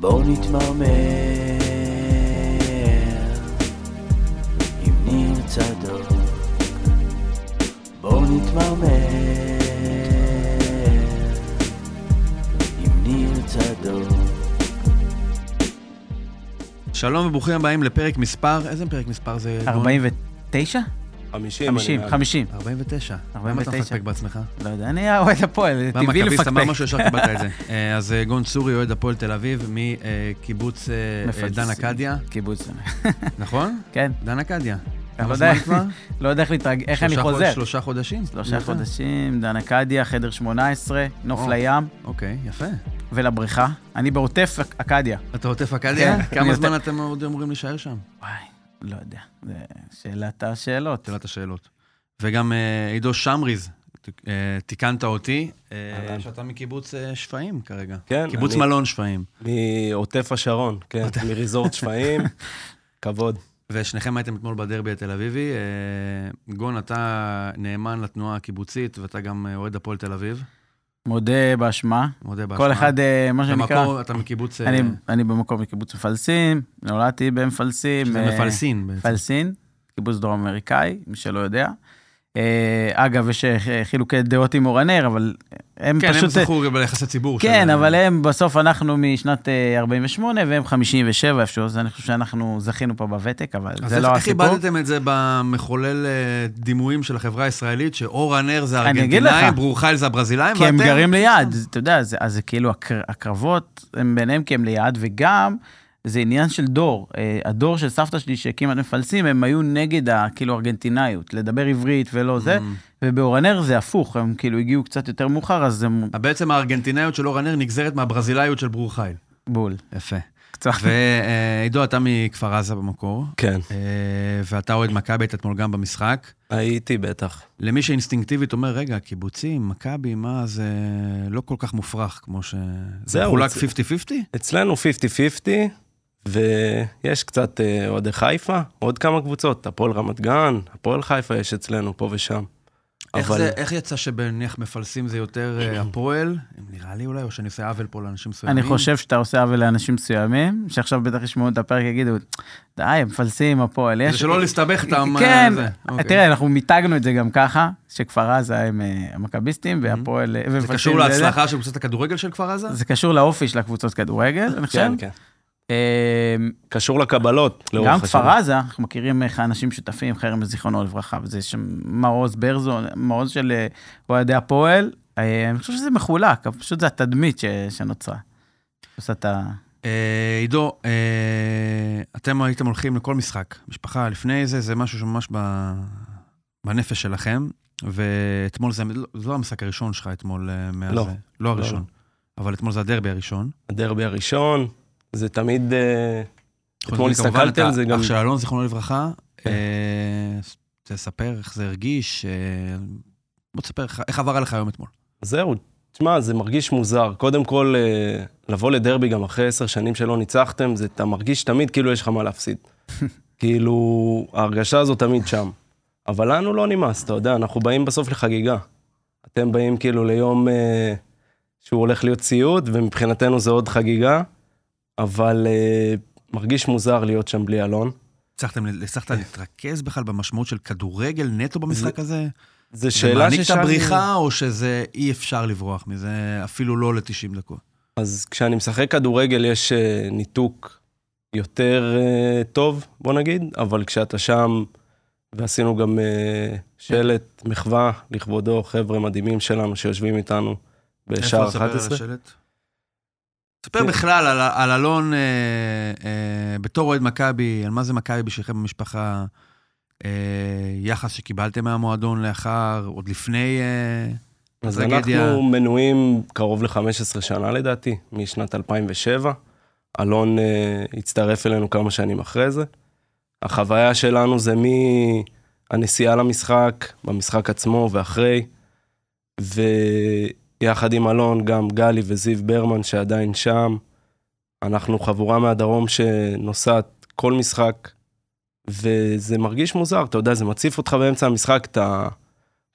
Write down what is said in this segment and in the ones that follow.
בואו נתמרמר עם ניר צדוק. בואו נתמרמר עם ניר צדוק. שלום וברוכים הבאים לפרק מספר, איזה פרק מספר זה? גון? 49? 50, 50, 50. 49. למה אתה 49. מפקפק בעצמך? לא יודע, אני אוהד הפועל, מה, טבעי מכביסט, אמר לפקפק. משהו ישר קיבלת את זה. אה, אז אה, גון צורי, אוהד הפועל תל אביב, מקיבוץ אה. דן אקדיה, קיבוץ. נכון? כן. דן אקדיה. כמה לא יודע- זמן כבר? לא יודע איך להתרג... איך אני חוזר. שלושה חודשים? שלושה? חודשים, דן אקדיה, חדר 18, נוף. לים אוקיי, יפה. ולבריכה. אני בעוטף אק- אקדיה. אתה עוטף אקדיה? כן, כמה זמן אתם עוד אמורים להישאר שם? וואי, לא יודע. זה שאלת השאלות. שאלת השאלות. וגם אה, עידו שמריז, אה, תיקנת אותי, אה. שאתה מקיבוץ אה, שפיים כרגע. כן, קיבוץ אני- מלון שפיים. מעוטף השרון, כן, מריזורט שפיים, כבוד. ושניכם הייתם אתמול בדרבי התל אביבי. אה, גון, אתה נאמן לתנועה הקיבוצית, ואתה גם אה, אוהד הפועל תל אביב. מודה באשמה. מודה באשמה. כל אחד, אה, מה שנקרא... במקור, אתה מקיבוץ... אה, אני- אני במקור מקיבוץ מפלסים, נולדתי במפלסים. שזה אה, מפלסין בעצם. פלסין, קיבוץ דרום אמריקאי, מי שלא יודע. אה, אגב, יש אה, חילוקי דעות עם אורנר, אבל הם כן, הם פשוט... זכו ביחסי ציבור. כן, של- אבל הם, בסוף אנחנו משנת אה, 48 והם 57 איפשהו, אז אני חושב שאנחנו זכינו פה בוותק, אבל אז זה איך- לא איך הסיפור. איבדתם את זה במחולל אה, דימויים של החברה הישראלית, שאור הנר זה אני אגיד לך. הארגנטינאים, ברור חיל זה הברזילאים, כי הם ואתם- גרים ליד, אתה יודע, אז זה כאילו הקר, הקרבות הם ביניהם כי הם ליד, וגם זה עניין של דור. אה, הדור של סבתא שלי שהקימה את מפלסים, הם היו נגד הכאילו ארגנטינאיות, לדבר עברית ולא זה, Mm. ובאורנר זה הפוך, הם כאילו הגיעו קצת יותר מאוחר, אז הם בעצם הארגנטינאיות של אור הנר נגזרת מהברזילאיות של ברור חיל. בול. יפה. קצת. ועידו, אתה מכפר עזה במקור, כן, אה, ואתה אוהד מכבי, היית אתמול גם במשחק. הייתי בטח. למי שאינסטינקטיבית אומר, רגע, קיבוצים, מכבי, מה, זה לא כל כך מופרך כמו ש... זה זהו, מחולק זה- 50-50? אצלנו 50-50, ויש קצת אה, אוהדי חיפה, עוד כמה קבוצות, הפועל רמת גן, הפועל חיפה יש אצלנו פה ושם. איך, אבל- זה, איך יצא שבנניח מפלסים זה יותר אה, הפועל? נראה לי אולי, או שאני עושה עוול פה לאנשים מסוימים. אני חושב שאתה עושה עוול לאנשים מסוימים, שעכשיו בטח ישמעו את הפרק, יגידו, די, מפלסים, הפועל. זה יש... שלא להסתבך את המ... כן, זה, אוקיי. תראה, אנחנו מיתגנו את זה גם ככה, שכפר עזה הם אה, המכביסטים, והפועל... אה, זה קשור זה- להצלחה של קבוצת הכדורגל של כפר עזה? זה קשור לאופי של הקבוצות כדורגל, אני חושב. כן, כן. אה, קשור לקבלות, גם כפר. עזה, אנחנו מכירים איך האנשים שותפים, חרם זיכרונו לברכה, וזה שם מעוז ברזו, מעוז של אה, אוהדי הפועל. אה, אני חושב שזה מחולק, פשוט זה התדמית ש- שנוצרה. עושה את ה... אה, עידו, אה, אתם הייתם הולכים לכל משחק, משפחה לפני זה, זה משהו שממש ב... בנפש שלכם, ואתמול זה, זה לא המשחק הראשון שלך אתמול אה, מאז... לא. לא הראשון, לא. אבל אתמול זה הדרבי הראשון. הדרבי הראשון, זה תמיד... אה, אתמול הסתכלתי על זה גם... אח של אלון, זיכרונו לברכה. כן. אה, תספר איך זה הרגיש, אה, בוא תספר איך- עבר עליך היום אתמול. זהו, תשמע, זה מרגיש מוזר. קודם כל, לבוא לדרבי גם אחרי עשר שנים שלא ניצחתם, זה, אתה מרגיש תמיד כאילו יש לך מה להפסיד. כאילו, ההרגשה הזו תמיד שם. אבל לנו לא נמאס, אתה יודע, אנחנו באים בסוף לחגיגה. אתם באים כאילו ליום אה, שהוא הולך להיות סיוט, ומבחינתנו זה עוד חגיגה, אבל אה, מרגיש מוזר להיות שם בלי אלון. הצלחת להתרכז בכלל במשמעות של כדורגל נטו במשחק הזה? זו זה שאלה מעניק את ששאלתי... הבריחה, או שזה אי אפשר לברוח מזה, אפילו לא ל-90 דקות? אז כשאני משחק כדורגל יש אה, ניתוק יותר אה, טוב, בוא נגיד, אבל כשאתה שם, ועשינו גם שלט מחווה לכבודו, חבר'ה מדהימים שלנו שיושבים איתנו בשער איפה תספר על 11. השלט? ספר כן. בכלל על, על אלון אה, אה, בתור אוהד מכבי, על מה זה מכבי בשבילכם במשפחה, אה, יחס שקיבלתם מהמועדון לאחר, עוד לפני... אה, אז טרגדיה. אנחנו מנויים קרוב ל-15 שנה לדעתי, משנת 2007. אלון אה, הצטרף אלינו כמה שנים אחרי זה. החוויה שלנו זה מהנסיעה למשחק, במשחק עצמו ואחרי, ויחד עם אלון גם גלי וזיו ברמן שעדיין שם. אנחנו חבורה מהדרום שנוסעת כל משחק, וזה מרגיש מוזר, אתה יודע, זה מציף אותך באמצע המשחק, אתה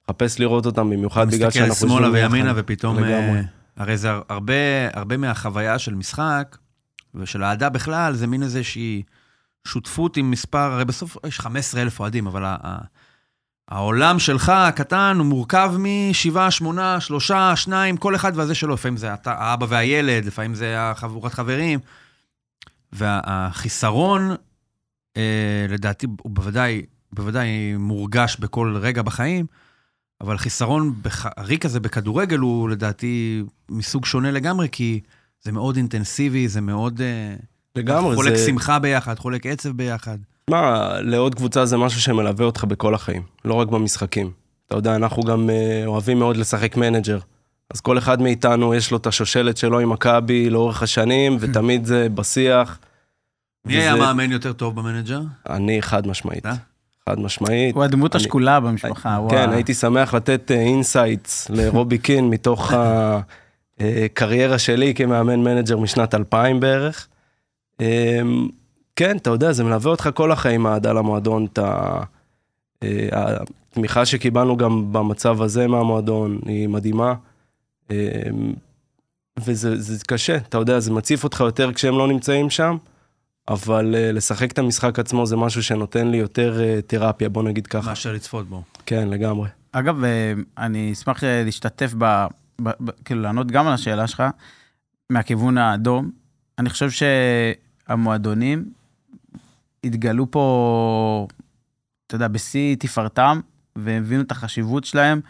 מחפש לראות אותם, במיוחד בגלל מסתכל שאנחנו שמאלה יושבים וימינה יחד. ופתאום... לגמרי. אה, הרי זה הרבה, הרבה מהחוויה של משחק, ושל האהדה בכלל, זה מין איזושהי שותפות עם מספר, הרי בסוף יש 15 אלף אוהדים, אבל ה- העולם שלך הקטן הוא מורכב משבעה, שמונה, שלושה, שניים, כל אחד והזה שלו. לפעמים זה אתה, האבא והילד, לפעמים זה החבורת חברים. והחיסרון, אה, לדעתי, הוא בוודאי, בוודאי מורגש בכל רגע בחיים, אבל חיסרון בח- הריק הזה בכדורגל הוא לדעתי מסוג שונה לגמרי, כי זה מאוד אינטנסיבי, זה מאוד... אה, לגמרי, חולק זה... שמחה ביחד, חולק עצב ביחד. מה, לעוד קבוצה זה משהו שמלווה אותך בכל החיים, לא רק במשחקים. אתה יודע, אנחנו גם אה, אוהבים מאוד לשחק manager. אז כל אחד מאיתנו יש לו את השושלת שלו עם מכבי לאורך השנים, ותמיד זה בשיח. מי היה מאמן יותר טוב ב manager? אני חד משמעית. חד משמעית. הוא הדמות אני- השקולה במשפחה, הוא כן, ה- הייתי שמח לתת insights לרובי קין מתוך הקריירה שלי כמאמן manager משנת 2000 בערך. כן, אתה יודע, זה מלווה אותך כל החיים, האהדה למועדון, את ה- אה, התמיכה שקיבלנו גם במצב הזה מהמועדון היא מדהימה. אמ, וזה זה קשה, אתה יודע, זה מציף אותך יותר כשהם לא נמצאים שם, אבל אה, לשחק את המשחק עצמו זה משהו שנותן לי יותר אה, תרפיה, בוא נגיד ככה. מאשר לצפות בו. כן, לגמרי. אגב, אני אשמח להשתתף ב... ב... ב... כאילו, לענות גם על השאלה שלך, מהכיוון האדום. אני חושב שהמועדונים התגלו פה, אתה יודע, בשיא תפארתם, והבינו את החשיבות שלהם.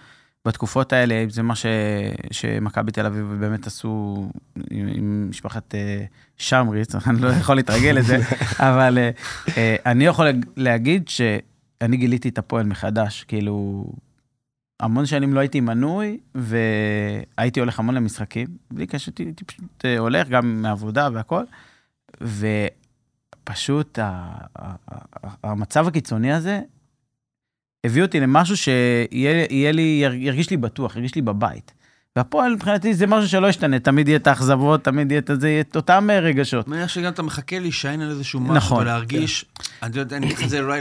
בתקופות האלה, זה מה ש... שמכבי תל אביב באמת עשו עם, עם משפחת אה, שמריץ, אני לא יכול להתרגל לזה, אבל אה, אה, אני יכול להגיד שאני גיליתי את הפועל מחדש, כאילו, המון שנים לא הייתי מנוי, והייתי הולך המון למשחקים, בלי קשר, הייתי פשוט הולך גם מעבודה והכל, ה- המצב הקיצוני הזה הביא אותי למשהו שיהיה יהיה לי, ירגיש לי בטוח, ירגיש לי בבית. והפועל מבחינתי זה משהו שלא ישתנה, תמיד יהיה את האכזבות, תמיד יהיה את זה, יהיה את אותם אה, רגשות. אני מניח שגם אתה מחכה להישען על איזשהו משהו, נכון. ולהרגיש, אני יודע, אני אקח את זה אולי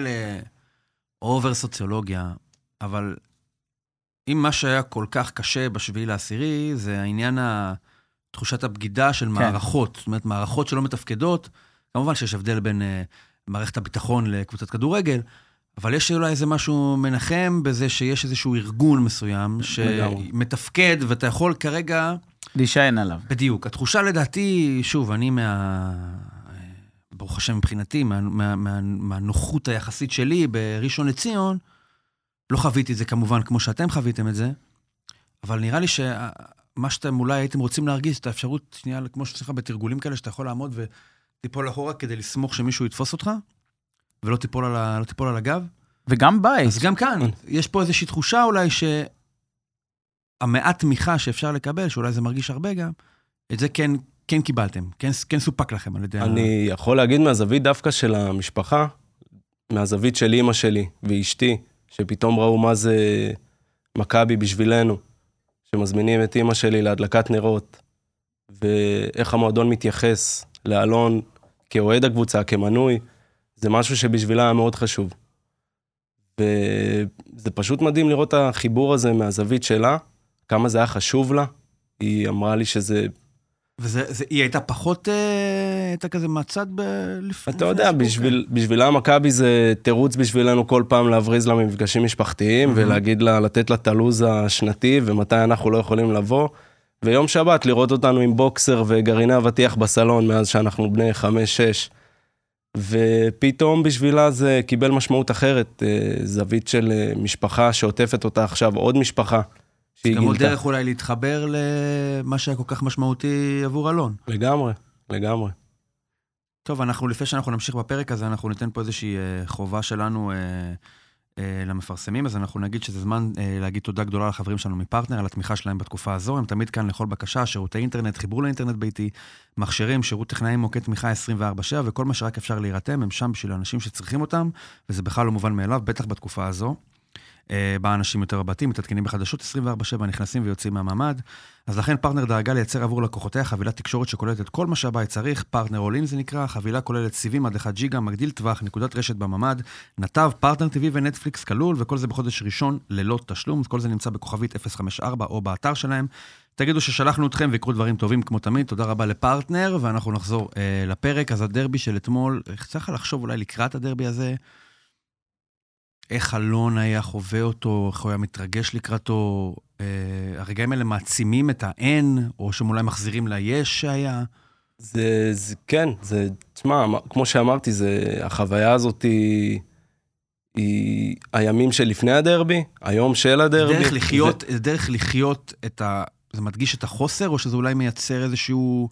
לאובר סוציולוגיה, אבל אם מה שהיה כל כך קשה בשביעי לעשירי, זה העניין. תחושת הבגידה של מערכות, זאת אומרת, מערכות שלא מתפקדות, כמובן שיש הבדל בין uh, מערכת הביטחון לקבוצת כדורגל, אבל יש אולי איזה משהו מנחם בזה שיש איזשהו ארגון מסוים לגמרי. שמתפקד, ואתה יכול כרגע... להישען עליו. בדיוק. התחושה לדעתי, שוב, אני מה... ברוך השם מבחינתי, מה, מה, מה, מהנוחות היחסית שלי בראשון לציון, לא חוויתי את זה כמובן כמו שאתם חוויתם את זה, אבל נראה לי שמה שאתם אולי הייתם רוצים להרגיש, את האפשרות, שנייה, כמו שאצלך בתרגולים כאלה, שאתה יכול לעמוד ותיפול אחורה כדי לסמוך שמישהו יתפוס אותך, ולא תיפול על, ה, לא תיפול על הגב. וגם בית. אז גם כאן, יש פה איזושהי תחושה אולי שהמעט תמיכה שאפשר לקבל, שאולי זה מרגיש הרבה גם, את זה כן, כן קיבלתם, כן, כן סופק לכם על ידי... ה- אני יכול להגיד מהזווית דווקא של המשפחה, מהזווית של אימא שלי ואשתי, שפתאום ראו מה זה מכבי בשבילנו, שמזמינים את אימא שלי להדלקת נרות, ואיך המועדון מתייחס לאלון כאוהד הקבוצה, כמנוי, זה משהו שבשבילה היה מאוד חשוב. וזה פשוט מדהים לראות את החיבור הזה מהזווית שלה, כמה זה היה חשוב לה. היא אמרה לי שזה וזה, זה, היא הייתה פחות, אה, הייתה כזה מהצד ב... לפ... אתה יודע, בשביל, בשבילה מכבי זה תירוץ בשבילנו כל פעם להבריז לה ממפגשים משפחתיים מהמם. ולהגיד לה, לתת לה את הלו"ז השנתי ומתי אנחנו לא יכולים לבוא. ויום שבת לראות אותנו עם בוקסר וגרעיני אבטיח בסלון מאז שאנחנו בני חמש-שש. ופתאום בשבילה זה קיבל משמעות אחרת, אה, זווית של אה, משפחה שעוטפת אותה עכשיו, עוד משפחה שהיא גם עוד גילתה. דרך אולי להתחבר למה שהיה כל כך משמעותי עבור אלון. לגמרי, לגמרי. טוב, אנחנו, לפני שאנחנו נמשיך בפרק הזה, אנחנו ניתן פה איזושהי אה, חובה שלנו למפרסמים, אז אנחנו נגיד שזה זמן אה, להגיד תודה גדולה לחברים שלנו מפרטנר על התמיכה שלהם בתקופה הזו. הם תמיד כאן לכל בקשה, שירותי אינטרנט, חיבור לאינטרנט ביתי, מכשירים, שירות טכנאים, מוקד תמיכה 24/7, וכל מה שרק אפשר להירתם, הם שם בשביל האנשים שצריכים אותם, וזה בכלל לא מובן מאליו, בטח בתקופה הזו. אה, בה אנשים יותר בבתים, מתעדכנים בחדשות 24/7, נכנסים ויוצאים מהממ"ד. אז לכן פרטנר דאגה לייצר עבור לקוחותיה חבילת תקשורת שכוללת את כל מה שהבית צריך, פרטנר All In זה נקרא, חבילה כוללת סיבים עד 1 ג'יגה, מגדיל טווח, נקודת רשת בממ"ד, נתב, פרטנר TV ונטפליקס כלול, וכל זה בחודש ראשון ללא תשלום, כל זה נמצא בכוכבית 054 או באתר שלהם. תגידו ששלחנו אתכם ויקרו דברים טובים כמו תמיד, תודה רבה לפרטנר, ואנחנו נחזור אה, לפרק. אז הדרבי של אתמול, צריך לחשוב אולי לקראת הדרבי הזה, איך אלון היה חווה אותו, איך הוא היה מתרגש לקראתו. אה, הרגעים האלה מעצימים את האין, או שהם אולי מחזירים ליש שהיה. זה, זה כן, זה, תשמע, אמ- כמו שאמרתי, זה, החוויה הזאת היא, היא הימים שלפני הדרבי, היום של הדרבי. דרך לחיות, זה דרך לחיות את ה... זה מדגיש את החוסר, או שזה אולי מייצר איזשהו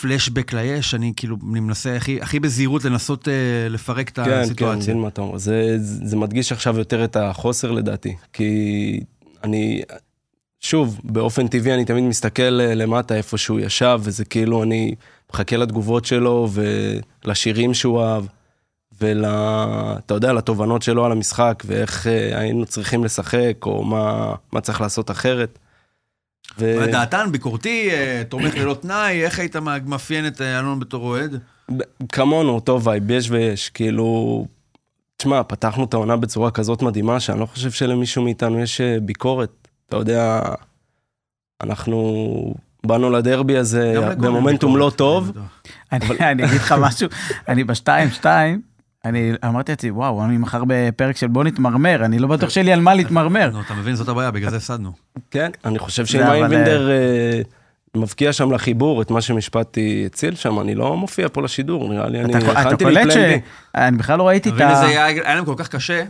פלשבק ליש? אני כאילו, אני מנסה הכי, הכי בזהירות לנסות אה, לפרק את כן, כן, הסיטואציה. מבין מה אתה אומר. זה זה מדגיש עכשיו יותר את החוסר לדעתי. כי אני, שוב, באופן טבעי אני תמיד מסתכל אה, למטה איפה שהוא ישב, וזה כאילו אני מחכה לתגובות שלו ולשירים שהוא אהב, ול... אתה יודע, לתובנות שלו על המשחק, ואיך אה, היינו צריכים לשחק, או מה, מה צריך לעשות אחרת. ו... דעתן, ביקורתי, אה, תומך ללא תנאי, איך היית מאפיין את אה, אלון בתור אוהד? כמונו, אותו vibe, יש ויש, כאילו... תשמע, פתחנו את העונה בצורה כזאת מדהימה, שאני לא חושב שלמישהו מאיתנו יש אה, ביקורת. אתה יודע, אנחנו באנו לדרבי הזה במומנטום לא טוב. אני אגיד לך משהו, אני בשתיים, שתיים, אני אמרתי לעצמי, וואו, אני מחר בפרק של בוא נתמרמר, אני לא בטוח שיהיה לי על מה להתמרמר. אתה מבין, זאת הבעיה, בגלל זה הפסדנו. כן, אני חושב שאם אה, מבקיע שם לחיבור את מה שמשפטי הציל שם, אני לא מופיע פה לשידור, נראה לי, אני הכנתי לי בי. אני בכלל לא ראיתי את ה... זה היה להם כל כך קשה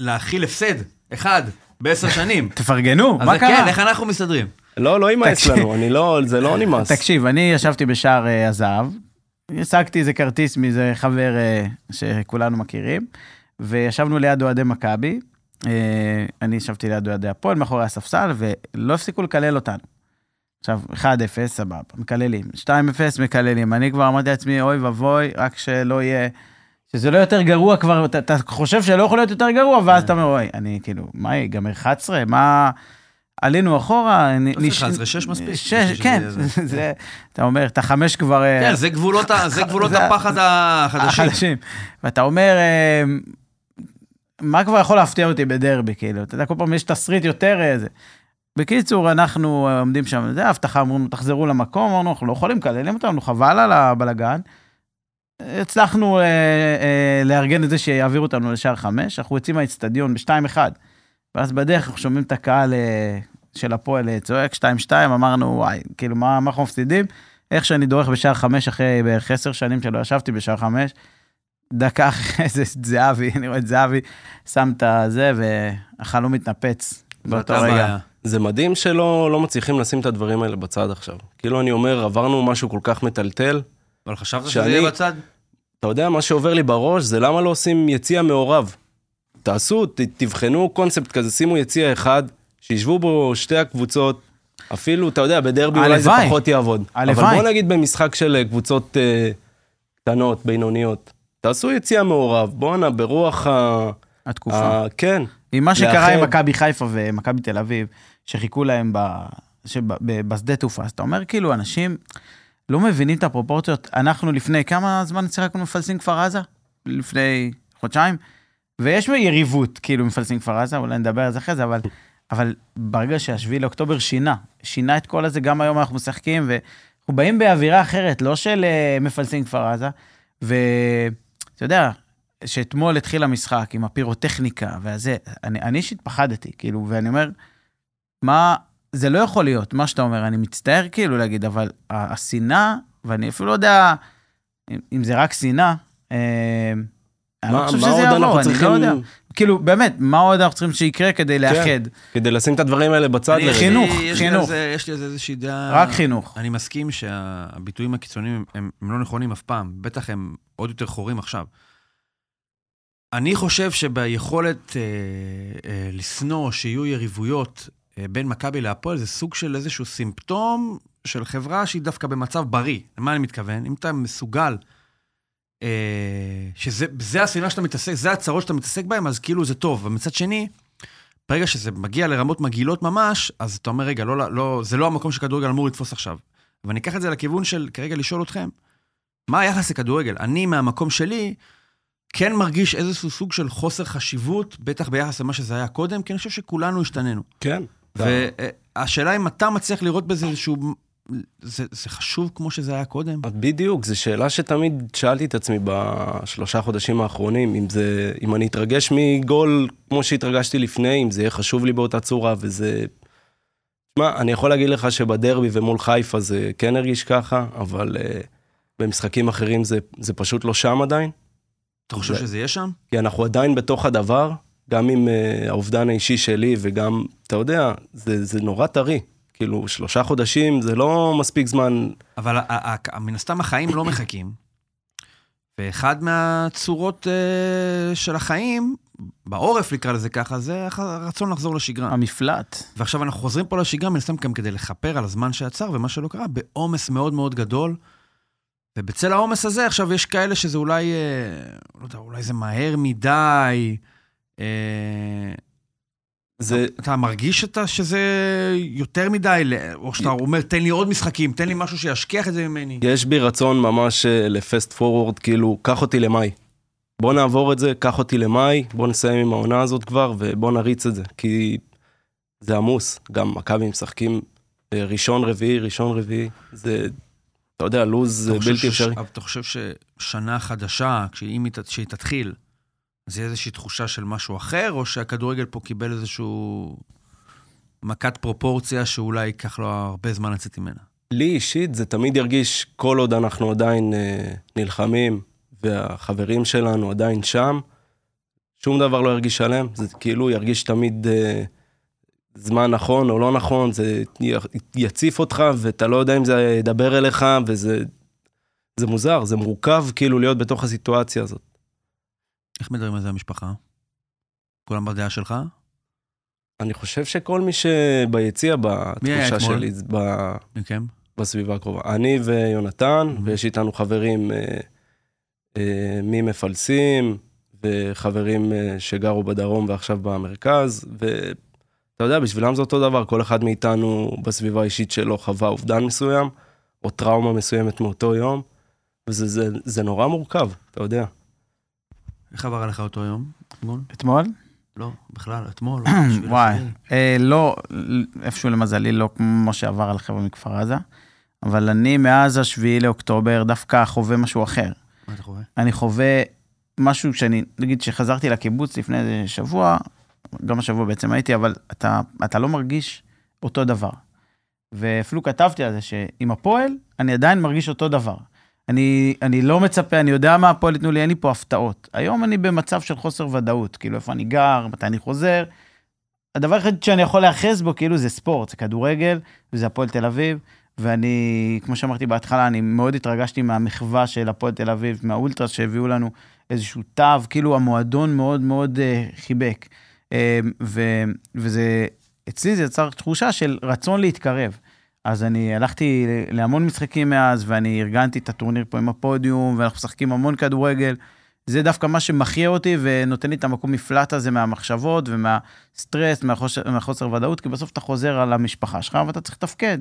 להכיל הפסד, אחד, בעשר שנים. תפרגנו, אז מה זה קרה? כן, איך אנחנו מסתדרים? לא, לא יימאס. לנו, אני לא, זה לא נמאס. תקשיב, אני ישבתי בשער אה, הזהב, השגתי איזה כרטיס מאיזה חבר אה, שכולנו מכירים, וישבנו ליד אוהדי מכבי. אה, אני ישבתי ליד אוהדי הפועל מאחורי הספסל, ולא הפסיקו לקלל אותנו. עכשיו, 1-0, סבבה, מקללים. 2-0, מקללים. אני כבר אמרתי לעצמי, אוי ואבוי, רק שלא יהיה... שזה לא יותר גרוע כבר, אתה, אתה חושב שלא יכול להיות יותר גרוע, ואז אתה אומר, אוי, אני כאילו, מה, ייגמר 11? מה... עלינו אחורה, לא צריך נש- 11, שש מספיק. שש, בשביל כן, שזה יהיה זה. אתה אומר, את החמש כבר... אה, כן, זה גבולות הפחד החדשים. החדשים. ואתה אומר, אה, מה כבר יכול להפתיע אותי בדרבי, כאילו, אתה יודע, כל פעם יש תסריט יותר איזה. בקיצור, אנחנו אה, עומדים שם, זה הבטחה, אמרו לנו, תחזרו למקום, אמרנו, אנחנו לא יכולים, מקללים אותנו, חבל על הבלגן. הצלחנו אה, אה, לארגן את זה שיעבירו אותנו לשער חמש, אנחנו יוצאים מהאיצטדיון ב-2-1, ואז בדרך אנחנו שומעים את הקהל אה, של הפועל אה, צועק 2-2, אמרנו, וואי, כאילו, מה, מה אנחנו מפסידים? איך שאני דורך בשער חמש אחרי בערך עשר שנים שלא ישבתי בשער חמש, דקה אחרי זה זהבי, אני רואה את זהבי, שם את הזה, והחלום מתנפץ באותו רגע. הבעיה. זה מדהים שלא לא מצליחים לשים את הדברים האלה בצד עכשיו. כאילו אני אומר, עברנו משהו כל כך מטלטל. אבל חשבת שזה יהיה בצד? אתה יודע, מה שעובר לי בראש זה למה לא עושים יציע מעורב. תעשו, ת, תבחנו קונספט כזה, שימו יציע אחד, שישבו בו שתי הקבוצות. אפילו, אתה יודע, בדרבי אולי זה. פחות יעבוד. הלוואי. אבל בוא נגיד במשחק של אה, קבוצות אה, קטנות, בינוניות. תעשו יציע מעורב, בואנה, ברוח ה... התקופה. ה... כן. עם מה שקרה עם לאחד. מכבי חיפה ומכבי תל אביב, שחיכו להם ב... שב... ב... בשדה תעופה, אז אתה אומר כאילו, אנשים לא מבינים את הפרופורציות. אנחנו לפני כמה זמן שיחקנו מפלסים כפר עזה? לפני חודשיים? ויש יריבות, כאילו, מפלסים כפר עזה, אולי נדבר על זה אחרי זה, אבל, אבל ברגע שהשביעי לאוקטובר שינה, שינה את כל הזה, גם היום אנחנו משחקים, ואנחנו באים באווירה אחרת, לא של אה, מפלסים כפר עזה, ואתה יודע, שאתמול התחיל המשחק עם הפירוטכניקה אני אני אישית פחדתי, כאילו, ואני אומר, מה, זה לא יכול להיות, מה שאתה אומר, אני מצטער כאילו להגיד, אבל השנאה, ואני אפילו לא יודע אם, אם זה רק שנאה, אה, אני לא מה, חושב שזה יעבור, אנחנו אני צריכים לא יודע. כאילו, באמת, מה עוד אנחנו צריכים שיקרה כדי לאחד? כדי לשים את הדברים האלה בצד לרגע? חינוך, יש לי חינוך. זה- יש לי על זה איזושהי דעה... רק חינוך. אני מסכים שהביטויים הקיצוניים הם, הם לא נכונים אף פעם, בטח הם עוד יותר חורים עכשיו. אני חושב שביכולת אה, אה, לשנוא שיהיו יריבויות בין מכבי להפועל, זה סוג של איזשהו סימפטום של חברה שהיא דווקא במצב בריא. למה אני מתכוון? אם אתה מסוגל, אה, שזה זה השנאה שאתה מתעסק, זה הצרות שאתה מתעסק בהן, אז כאילו זה טוב. ומצד שני, ברגע שזה מגיע לרמות מגעילות ממש, אז אתה אומר, רגע, לא, לא, זה לא המקום שכדורגל אמור לתפוס עכשיו. ואני אקח את זה לכיוון של כרגע לשאול אתכם, מה היחס לכדורגל? אני, מהמקום שלי, כן מרגיש איזשהו סוג של חוסר חשיבות, בטח ביחס למה שזה היה קודם, כי אני חושב שכולנו השתננו. כן. והשאלה אם אתה מצליח לראות בזה איזשהו... זה, זה חשוב כמו שזה היה קודם? בדיוק, זו שאלה שתמיד שאלתי את עצמי בשלושה חודשים האחרונים, אם זה, אם אני אתרגש מגול כמו שהתרגשתי לפני, אם זה יהיה חשוב לי באותה צורה, וזה... תשמע, אני יכול להגיד לך שבדרבי ומול חיפה זה כן הרגיש ככה, אבל uh, במשחקים אחרים זה, זה פשוט לא שם עדיין, אתה חושב זה- שזה יהיה שם? כי אנחנו עדיין בתוך הדבר, גם עם uh, האובדן האישי שלי, וגם, אתה יודע, זה, זה נורא טרי. כאילו, שלושה חודשים זה לא מספיק זמן אבל מן הסתם החיים לא מחכים. ואחד מהצורות אה, של החיים, בעורף נקרא לזה ככה, זה הרצון לחזור לשגרה. המפלט. ועכשיו אנחנו חוזרים פה לשגרה, מן הסתם גם כדי לכפר על הזמן שעצר ומה שלא קרה, בעומס מאוד מאוד גדול. ובצל העומס הזה, עכשיו יש כאלה שזה אולי, אה, לא יודע, אולי זה מהר מדי. אה, זה, אתה מרגיש אתה שזה יותר מדי, או שאתה אומר, תן לי עוד משחקים, תן לי משהו שישכיח את זה ממני. יש בי רצון ממש אה, לפסט פורוורד, כאילו, קח אותי למאי. בוא נעבור את זה, קח אותי למאי, בוא נסיים עם העונה הזאת כבר, ובוא נריץ את זה, כי זה עמוס. גם מכבי משחקים אה, ראשון רביעי, ראשון רביעי, זה, אתה יודע, לוז בלתי אפשרי. אתה חושב ששנה חדשה, כשהיא תתחיל, אז יהיה איזושהי תחושה של משהו אחר, או שהכדורגל פה קיבל איזשהו מכת פרופורציה שאולי ייקח לו הרבה זמן לצאת ממנה? לי אישית זה תמיד ירגיש, כל עוד אנחנו עדיין אה, נלחמים, והחברים שלנו עדיין שם, שום דבר לא ירגיש שלם, זה כאילו ירגיש תמיד אה, זמן נכון או לא נכון, זה יציף אותך ואתה לא יודע אם זה ידבר אליך, וזה זה מוזר, זה מורכב כאילו להיות בתוך הסיטואציה הזאת. איך מדברים על זה המשפחה? כולם בדעה שלך? אני חושב שכל מי שביציע, בתחושה? שלי, ב... מכם? בסביבה הקרובה. אני ויונתן, Mhm. ויש איתנו חברים אה, אה, ממפלסים, וחברים אה, שגרו בדרום ועכשיו במרכז, ואתה יודע, בשבילם זה אותו דבר, כל אחד מאיתנו בסביבה האישית שלו חווה אובדן מסוים, או טראומה מסוימת מאותו יום, וזה זה, זה נורא מורכב, אתה יודע. איך עבר עליך אותו יום? אתמול? אתמול? לא, בכלל, אתמול. וואי. אה, לא, איפשהו למזלי, לא כמו שעבר על חבר'ה מכפר עזה, אבל אני מאז השביעי לאוקטובר דווקא חווה משהו אחר. מה אתה חווה? אני חווה משהו שאני, נגיד שחזרתי לקיבוץ לפני איזה שבוע, גם השבוע בעצם הייתי, אבל אתה, אתה לא מרגיש אותו דבר. ואפילו כתבתי על זה שעם הפועל, אני עדיין מרגיש אותו דבר. אני, אני לא מצפה, אני יודע מה הפועל ייתנו לי, אין לי פה הפתעות. היום אני במצב של חוסר ודאות, כאילו איפה אני גר, מתי אני חוזר. הדבר היחיד שאני יכול להיאחז בו, כאילו זה ספורט, זה כדורגל, וזה הפועל תל אביב. ואני, כמו שאמרתי בהתחלה, אני מאוד התרגשתי מהמחווה של הפועל תל אביב, מהאולטרס שהביאו לנו איזשהו תו, כאילו המועדון מאוד מאוד uh, חיבק. Uh, ו, וזה, אצלי זה יצר תחושה של רצון להתקרב. אז אני הלכתי להמון משחקים מאז, ואני ארגנתי את הטורניר פה עם הפודיום, ואנחנו משחקים המון כדורגל. זה דווקא מה שמחיה אותי ונותן לי את המקום מפלט הזה מהמחשבות ומהסטרס, מהחוסר, מהחוסר ודאות, כי בסוף אתה חוזר על המשפחה שלך ואתה צריך לתפקד.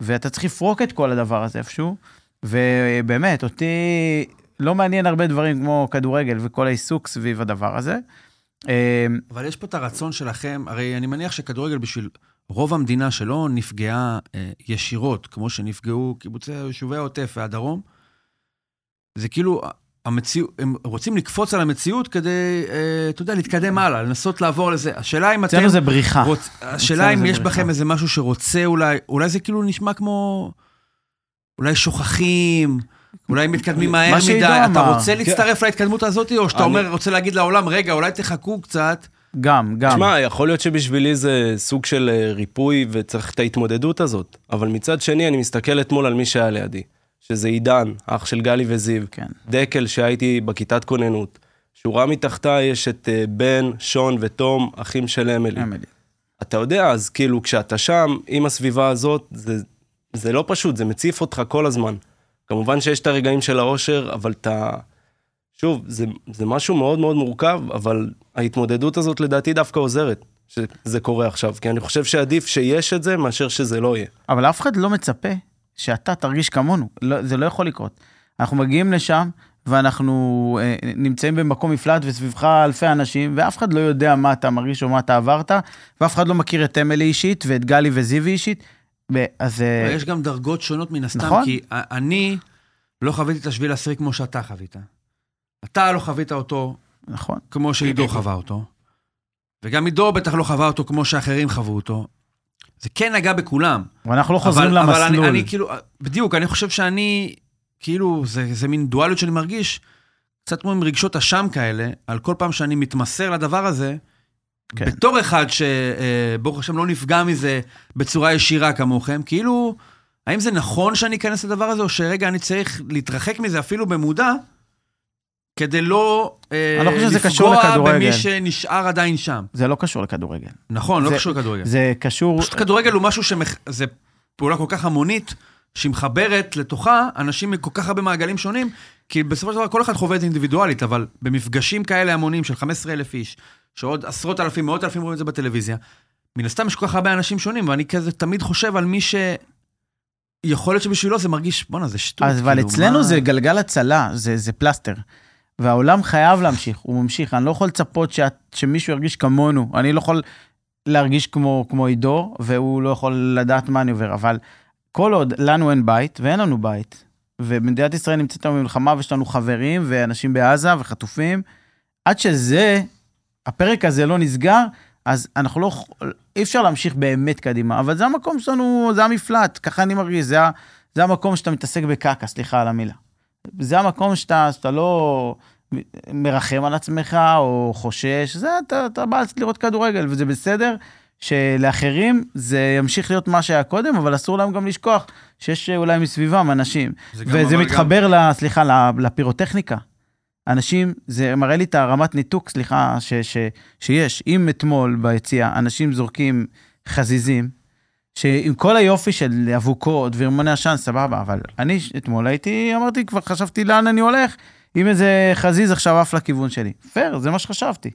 ואתה צריך לפרוק את כל הדבר הזה איפשהו. ובאמת, אותי לא מעניין הרבה דברים כמו כדורגל וכל העיסוק סביב הדבר הזה. אה, אבל יש פה את הרצון שלכם, הרי אני מניח שכדורגל בשביל רוב המדינה שלא נפגעה אה, ישירות, כמו שנפגעו קיבוצי יישובי העוטף והדרום, זה כאילו, המציאות, הם רוצים לקפוץ על המציאות כדי, אה, אתה יודע, להתקדם הלאה, לנסות לעבור לזה. השאלה אם אתם... אצלנו זה בריחה. רוצ... השאלה אם יש בריחה. בכם איזה משהו שרוצה אולי, אולי זה כאילו נשמע כמו... אולי שוכחים, אולי מתקדמים מהר מדי. אתה. רוצה להצטרף להתקדמות הזאת, או שאתה אומר, רוצה להגיד לעולם, רגע, אולי תחכו קצת. גם, גם. תשמע, יכול להיות שבשבילי זה סוג של אה, ריפוי וצריך את ההתמודדות הזאת, אבל מצד שני אני מסתכל אתמול על מי שהיה לידי, שזה עידן, אח של גלי וזיו, כן. דקל שהייתי בכיתת כוננות, שורה מתחתיי יש את אה, בן, שון ותום, אחים של אמילי. אמילי. אתה יודע, אז כאילו כשאתה שם עם הסביבה הזאת, זה, זה לא פשוט, זה מציף אותך כל הזמן. כמובן שיש את הרגעים של האושר, אבל אתה... שוב, זה, זה משהו מאוד מאוד מורכב, אבל ההתמודדות הזאת לדעתי דווקא עוזרת שזה קורה עכשיו, כי אני חושב שעדיף שיש את זה מאשר שזה לא יהיה. אבל אף אחד לא מצפה שאתה תרגיש כמונו, לא, זה לא יכול לקרות. אנחנו מגיעים לשם, ואנחנו אה, נמצאים במקום מפלט וסביבך אלפי אנשים, ואף אחד לא יודע מה אתה מרגיש או מה אתה עברת, ואף אחד לא מכיר את אמילי אישית ואת גלי וזיוי אישית. אז... אה, יש גם דרגות שונות מן הסתם, נכון. כי אני לא חוויתי את השביל העשירי כמו שאתה חווית. אתה לא חווית אותו נכון. כמו שעידו חווה אותו, וגם עידו בטח לא חווה אותו כמו שאחרים חוו אותו. זה כן נגע בכולם. ואנחנו לא חוזרים אבל, אבל למסלול. אני, אני כאילו, בדיוק, אני חושב שאני, כאילו, זה, זה מין דואליות שאני מרגיש, קצת כמו עם רגשות אשם כאלה, על כל פעם שאני מתמסר לדבר הזה, כן. כן. בתור אחד שברוך השם לא נפגע מזה בצורה ישירה כמוכם, כאילו, האם זה נכון שאני אכנס לדבר הזה, או שרגע אני צריך להתרחק מזה אפילו במודע, כדי לא, אה, אני לא חושב שזה קשור לפגוע לכדורגל. במי שנשאר עדיין שם. זה לא קשור לכדורגל. נכון, לא זה- קשור לכדורגל. זה קשור... פשוט כדורגל הוא משהו שמח... זה פעולה כל כך המונית, שהיא מחברת לתוכה אנשים מכל כך הרבה מעגלים שונים, כי בסופו של דבר כל אחד חווה את זה אינדיבידואלית, אבל במפגשים כאלה המוניים של 15,000 איש, שעוד עשרות אלפים, מאות אלפים רואים את זה בטלוויזיה, מן הסתם יש כל כך הרבה אנשים שונים, ואני כזה תמיד חושב על מי ש... יכול להיות שבשבילו זה מרגיש, בואנה, זה שטות. אז אבל כאילו, אצלנו מה- זה גלגל הצלה, זה, זה פלסטר. והעולם חייב להמשיך, הוא ממשיך. אני לא יכול לצפות שאת, שמישהו ירגיש כמונו. אני לא יכול להרגיש כמו, כמו עידו, והוא לא יכול לדעת מה אני עובר. אבל כל עוד לנו אין בית, ואין לנו בית, ומדינת ישראל נמצאת היום במלחמה, ויש לנו חברים, ואנשים בעזה, וחטופים, עד שזה, הפרק הזה לא נסגר, אז אנחנו לא, אי אפשר להמשיך באמת קדימה. אבל זה המקום שלנו, זה המפלט, ככה אני מרגיש, זה, זה המקום שאתה מתעסק בקקה, סליחה על המילה. זה המקום שאתה, שאתה לא מרחם על עצמך או חושש, זה אתה, אתה בא לראות כדורגל, וזה בסדר שלאחרים זה ימשיך להיות מה שהיה קודם, אבל אסור להם גם לשכוח שיש אולי מסביבם אנשים. זה גם וזה מתחבר, ל, סליחה, ל- לפירוטכניקה. אנשים, זה מראה לי את הרמת ניתוק, סליחה, ש, ש, שיש. אם אתמול ביציאה אנשים זורקים חזיזים, שעם כל היופי של אבוקות ורימוני עשן, סבבה, אבל אני אתמול הייתי, אמרתי, כבר חשבתי לאן אני הולך, אם איזה חזיז עכשיו עף לכיוון שלי. פייר, זה מה שחשבתי.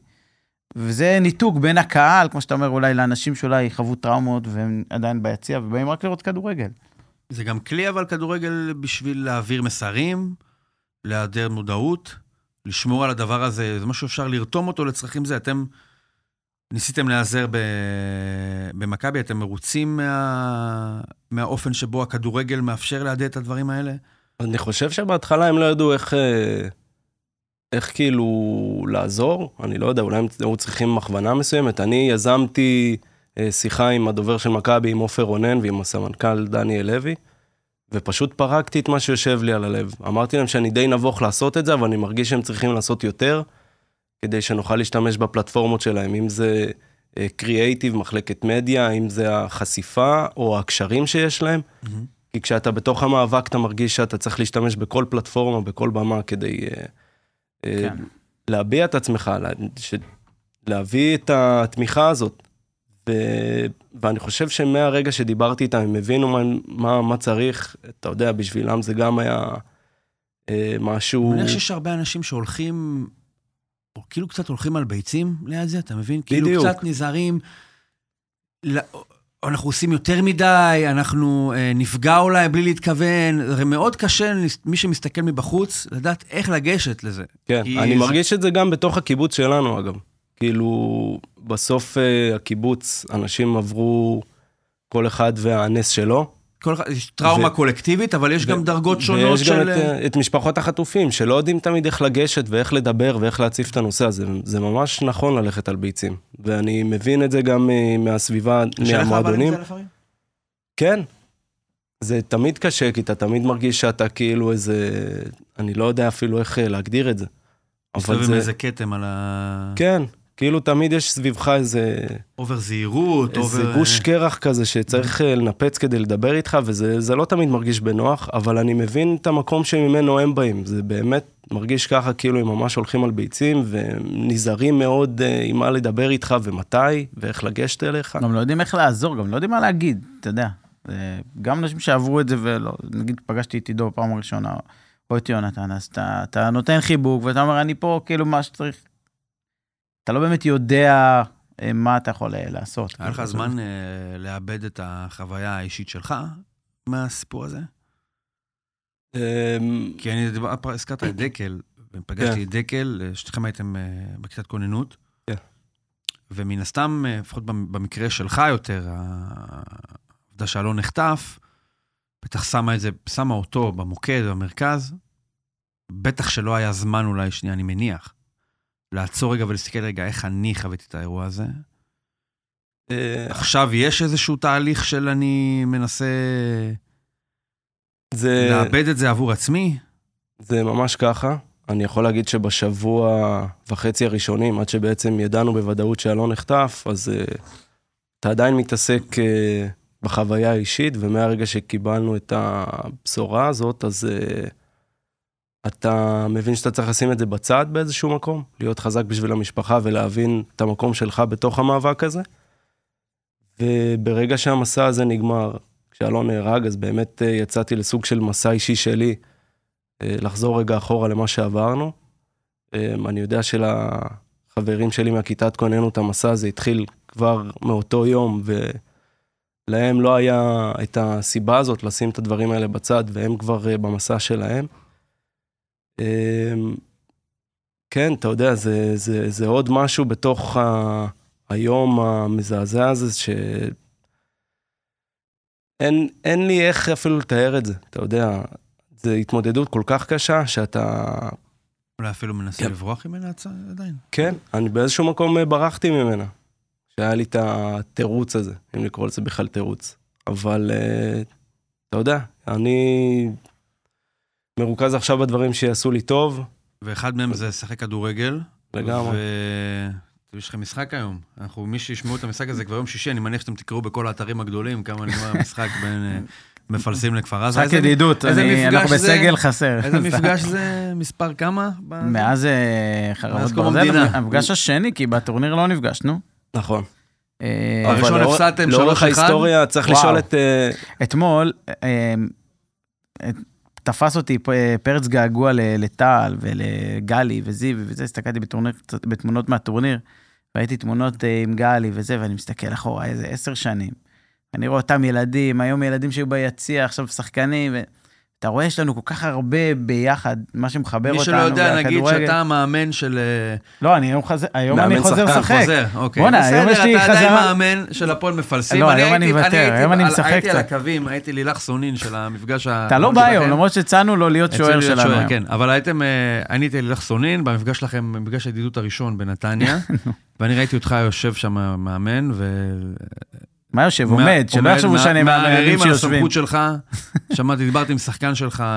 וזה ניתוק בין הקהל, כמו שאתה אומר, אולי לאנשים שאולי חוו טראומות והם עדיין ביציע ובאים רק לראות כדורגל. זה גם כלי אבל כדורגל בשביל להעביר מסרים, להיעדר מודעות, לשמור על הדבר הזה, זה משהו שאפשר לרתום אותו לצרכים זה. אתם ניסיתם להיעזר. במכבי, אתם מרוצים מה... מהאופן שבו הכדורגל מאפשר להדהד את הדברים האלה? אני חושב שבהתחלה הם לא ידעו איך, אה, איך כאילו לעזור, אני לא יודע, אולי הם היו צריכים הכוונה מסוימת. אני יזמתי אה, שיחה עם הדובר של מכבי, עם עופר רונן ועם הסמנכ"ל דניאל לוי, ופשוט פרקתי את מה שיושב לי על הלב. אמרתי להם שאני די נבוך לעשות את זה, אבל אני מרגיש שהם צריכים לעשות יותר, כדי שנוכל להשתמש בפלטפורמות שלהם, אם זה קריאייטיב, מחלקת מדיה, אם זה החשיפה או הקשרים שיש להם. כי כשאתה בתוך המאבק, אתה מרגיש שאתה צריך להשתמש בכל פלטפורמה, בכל במה, כדי אה, אה, כן. להביע את עצמך, לה, ש... להביא את התמיכה הזאת. ו... ואני חושב שמהרגע שדיברתי איתם, הם הבינו מה, מה, מה צריך, אתה יודע, בשבילם זה גם היה אה, משהו... אני מניח שיש הרבה אנשים שהולכים, או כאילו קצת הולכים על ביצים ליד זה, אתה מבין? כאילו בדיוק. קצת נזהרים, לא- אנחנו עושים יותר מדי, אנחנו אה, נפגע אולי בלי להתכוון, זה מאוד קשה למי שמסתכל מבחוץ, לדעת איך לגשת לזה. כן, אני זה- מרגיש את זה גם בתוך הקיבוץ שלנו, אגב. כאילו, בסוף אה, הקיבוץ, אנשים עברו כל אחד והנס שלו. כל אחד, יש טראומה ו- קולקטיבית, אבל יש גם ו- דרגות שונות ויש גם של... את, אה, את משפחות החטופים, שלא יודעים תמיד איך לגשת ואיך לדבר ואיך להציף את הנושא הזה. זה ממש נכון ללכת על ביצים. ואני מבין את זה גם אה, מהסביבה, מהמועדונים. כן. זה תמיד קשה, כי אתה תמיד מרגיש שאתה כאילו איזה... אני לא יודע אפילו איך אה, להגדיר את זה. אבל מסתובב עם זה... איזה כתם על ה... כן, כאילו תמיד יש סביבך איזה... over זהירות, איזה over... גוש קרח כזה שצריך אה, לנפץ כדי לדבר איתך, וזה זה לא תמיד מרגיש בנוח, אבל אני מבין את המקום שממנו הם באים. זה באמת מרגיש ככה, כאילו הם ממש הולכים על ביצים, ונזהרים מאוד אה, עם מה לדבר איתך ומתי, ואיך לגשת אליך. גם לא יודעים איך לעזור, גם לא יודעים מה להגיד, אתה יודע. גם אנשים שעברו את זה ולא, נגיד פגשתי את עידו בפעם הראשונה, או את יונתן, אז אתה, אתה נותן חיבוק ואתה אומר, אני פה כאילו מה שצריך. אתה לא באמת יודע אה, מה אתה יכול אה, לעשות. היה לך זמן אה, לאבד את החוויה האישית שלך מהסיפור הזה? אמ, כי אני, דיבר- הזכרת את דקל, ופגשתי כן. את דקל, אה, שתיכם הייתם בכיתת כוננות. כן. ומן הסתם, לפחות במ- במקרה שלך יותר, העובדה שאלון נחטף, בטח שמה את זה, שמה אותו במוקד, במרכז. בטח שלא היה זמן אולי, שנייה, אני מניח, לעצור רגע ולהסתכל רגע איך אני חוויתי את האירוע הזה. אה, עכשיו יש איזשהו תהליך של אני מנסה זה... לאבד את זה עבור עצמי? זה ממש ככה. אני יכול להגיד שבשבוע וחצי הראשונים, עד שבעצם ידענו בוודאות שאלון נחטף, אז uh, אתה עדיין מתעסק uh, בחוויה האישית, ומהרגע שקיבלנו את הבשורה הזאת, אז uh, אתה מבין שאתה צריך לשים את זה בצד באיזשהו מקום, להיות חזק בשביל המשפחה ולהבין את המקום שלך בתוך המאבק הזה. וברגע שהמסע הזה נגמר, כשאלון נהרג, אז באמת uh, יצאתי לסוג של מסע אישי שלי. אה, לחזור רגע אחורה למה שעברנו. אה, אני יודע שלחברים שלי מהכיתת כוננות המסע הזה התחיל כבר מאותו יום, ולהם לא היה את הסיבה הזאת לשים את הדברים האלה בצד, והם כבר אה, במסע שלהם. אה, כן, אתה יודע, זה, זה, זה עוד משהו בתוך ה... היום המזעזע הזה, ש... אין, אין לי איך אפילו לתאר את זה, אתה יודע, זו התמודדות כל כך קשה, שאתה... אולי אפילו מנסה כן. לברוח ממנה עדיין. כן, אני באיזשהו מקום אה, ברחתי ממנה. שהיה לי את התירוץ הזה, אם לקרוא לזה בכלל תירוץ. אבל אה, אתה יודע, אני מרוכז עכשיו בדברים שיעשו לי טוב, ואחד מהם זה לשחק כדורגל. לגמרי. ויש לכם משחק היום. אנחנו, מי שישמעו את המשחק הזה כבר יום שישי, אני מניח שאתם תקראו בכל האתרים הגדולים כמה נגמר המשחק בין אה, מפלסים לכפר עזה. משחק ידידות, אנחנו זה? בסגל חסר. איזה מפגש זה? מספר כמה? מאז אה, חרבות ברזל. המפגש השני, כי בטורניר לא נפגשנו. נכון. אה, הראשון לאור- הפסדתם לאורך 3-1? ההיסטוריה צריך. לשאול את... אה, אתמול אה, אה, תפס אותי פרץ געגוע לטל ולגלי וזיו וזה, הסתכלתי קצת- בתמונות מהטורניר, ראיתי תמונות אה, עם גלי וזה, ואני מסתכל אחורה, איזה עשר שנים. אני רואה אותם ילדים, היום ילדים שהיו ביציע, עכשיו שחקנים, ואתה רואה, יש לנו כל כך הרבה ביחד, מה שמחבר מי אותנו, שלא יודע, נגיד. שאתה המאמן של... אה, לא, אני היום חזר, היום אני חוזר שחקן, לשחק. חוזר, אוקיי. בואנה, היום יש לי בסדר, אתה עדיין חזרה- מאמן של הפועל מפלסים. לא, היום אני מוותר, היום אני משחק הייתי על קצת. הקווים, הייתי לילך סונין של המפגש ה... אתה לא בא היום, למרות שהצענו לו להיות שוער שלנו היום. כן, אבל הייתם, אה, אני הייתי לילך סונין, במפגש שלכם, במפגש הידידות הראשון בנתניה, ואני ראיתי אותך יושב שם מאמן, ו... מה יושב? עומד, שלא יחשבו מה- שאני מהמאמנים מערערים על שיושבים. הסמכות שלך, שמעתי, דיברתי עם שחקן שלך, אה,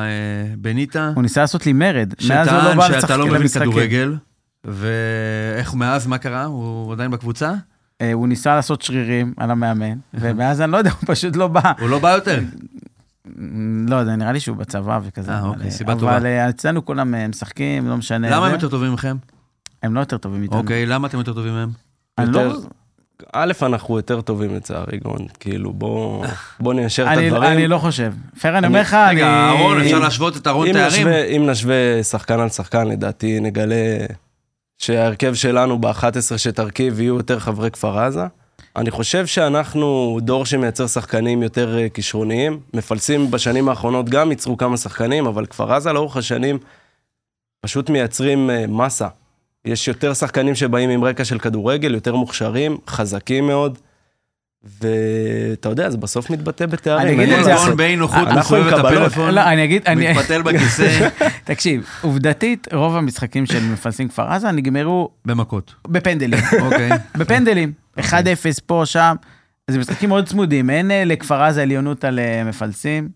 בניטה, הוא ניסה לעשות לי מרד, מאז הוא לא שטען בא שאתה לשחק לא מבין למשחקים. כדורגל, ואיך מאז, מה קרה? הוא עדיין בקבוצה? אה, הוא ניסה לעשות שרירים על המאמן, ומאז אני לא יודע, הוא פשוט לא בא. הוא לא בא יותר. לא יודע, נראה לי שהוא בצבא וכזה. אה, אבל, אוקיי, אה, סיבה טובה. אבל אצלנו כולם משחקים, לא משנה. למה הם. יותר טובים מכם? הם לא יותר טובים מאיתנו. אוקיי, למה אתם יותר טובים מהם? אני לא- א', אנחנו יותר טובים לצערי, גאון. כאילו, בוא בוא ניישר את הדברים. אני לא חושב. פייר, אני אומר לך, אני... רגע, אהרון, אפשר להשוות את אהרון תארים? אם נשווה שחקן על שחקן, לדעתי נגלה שההרכב שלנו ב-11 שתרכיב יהיו יותר חברי כפר עזה. אני חושב שאנחנו דור שמייצר שחקנים יותר אה, כישרוניים. מפלסים בשנים האחרונות גם ייצרו כמה שחקנים, אבל כפר עזה לאורך השנים פשוט מייצרים אה, מסה. יש יותר שחקנים שבאים עם רקע של כדורגל, יותר מוכשרים, חזקים מאוד. ואתה יודע, זה בסוף מתבטא בתארים. אני אגיד את זה- לעשות. אהרון באי נוחות אנחנו מסובב עם את קבלות. הפלאפון, לא, אני אגיד, אני... מתפתל בכיסא, תקשיב, עובדתית, רוב המשחקים של מפלסים כפר עזה נגמרו במכות. בפנדלים. אוקיי. בפנדלים. 1-0 פה, שם. זה משחקים מאוד צמודים. אין אה, לכפר עזה עליונות על אה, מפלסים.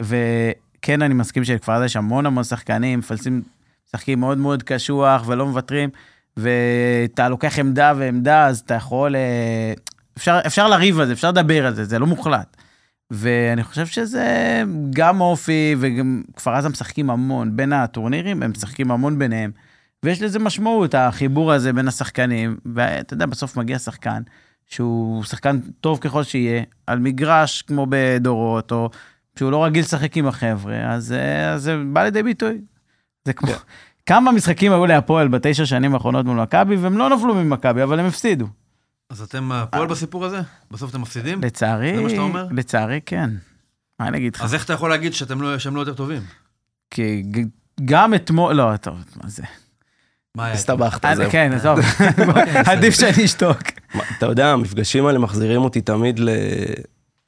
וכן, אני מסכים שלכפר עזה יש המון המון שחקנים, מפלסים משחקים מאוד מאוד קשוח ולא מוותרים. ואתה לוקח עמדה ועמדה, אז אתה יכול... אה, אפשר, אפשר לריב על זה, אפשר לדבר על זה, זה לא מוחלט. ואני חושב שזה גם אופי, וגם כפר עזה משחקים המון בין הטורנירים, הם משחקים המון ביניהם. ויש לזה משמעות, החיבור הזה בין השחקנים, ואתה יודע, בסוף מגיע שחקן, שהוא שחקן טוב ככל שיהיה, על מגרש כמו בדורות, או שהוא לא רגיל לשחק עם החבר'ה, אז, אה, אז זה בא לידי ביטוי. זה כמו... כן. כמה משחקים היו להפועל בתשע שנים האחרונות מול מכבי, והם לא נפלו ממכבי, אבל הם הפסידו. אז אתם הפועל בסיפור הזה? בסוף אתם מפסידים? לצערי, זה מה שאתה אומר? לצערי כן. מה אני אגיד לך? אז איך אתה יכול להגיד שאתם לא- שהם לא יותר טובים? כי גם אתמול, לא, טוב, מה זה? מה היה? הסתבכת, זהו. כן, עזוב, עדיף שאני אשתוק. אתה יודע, המפגשים האלה מחזירים אותי תמיד.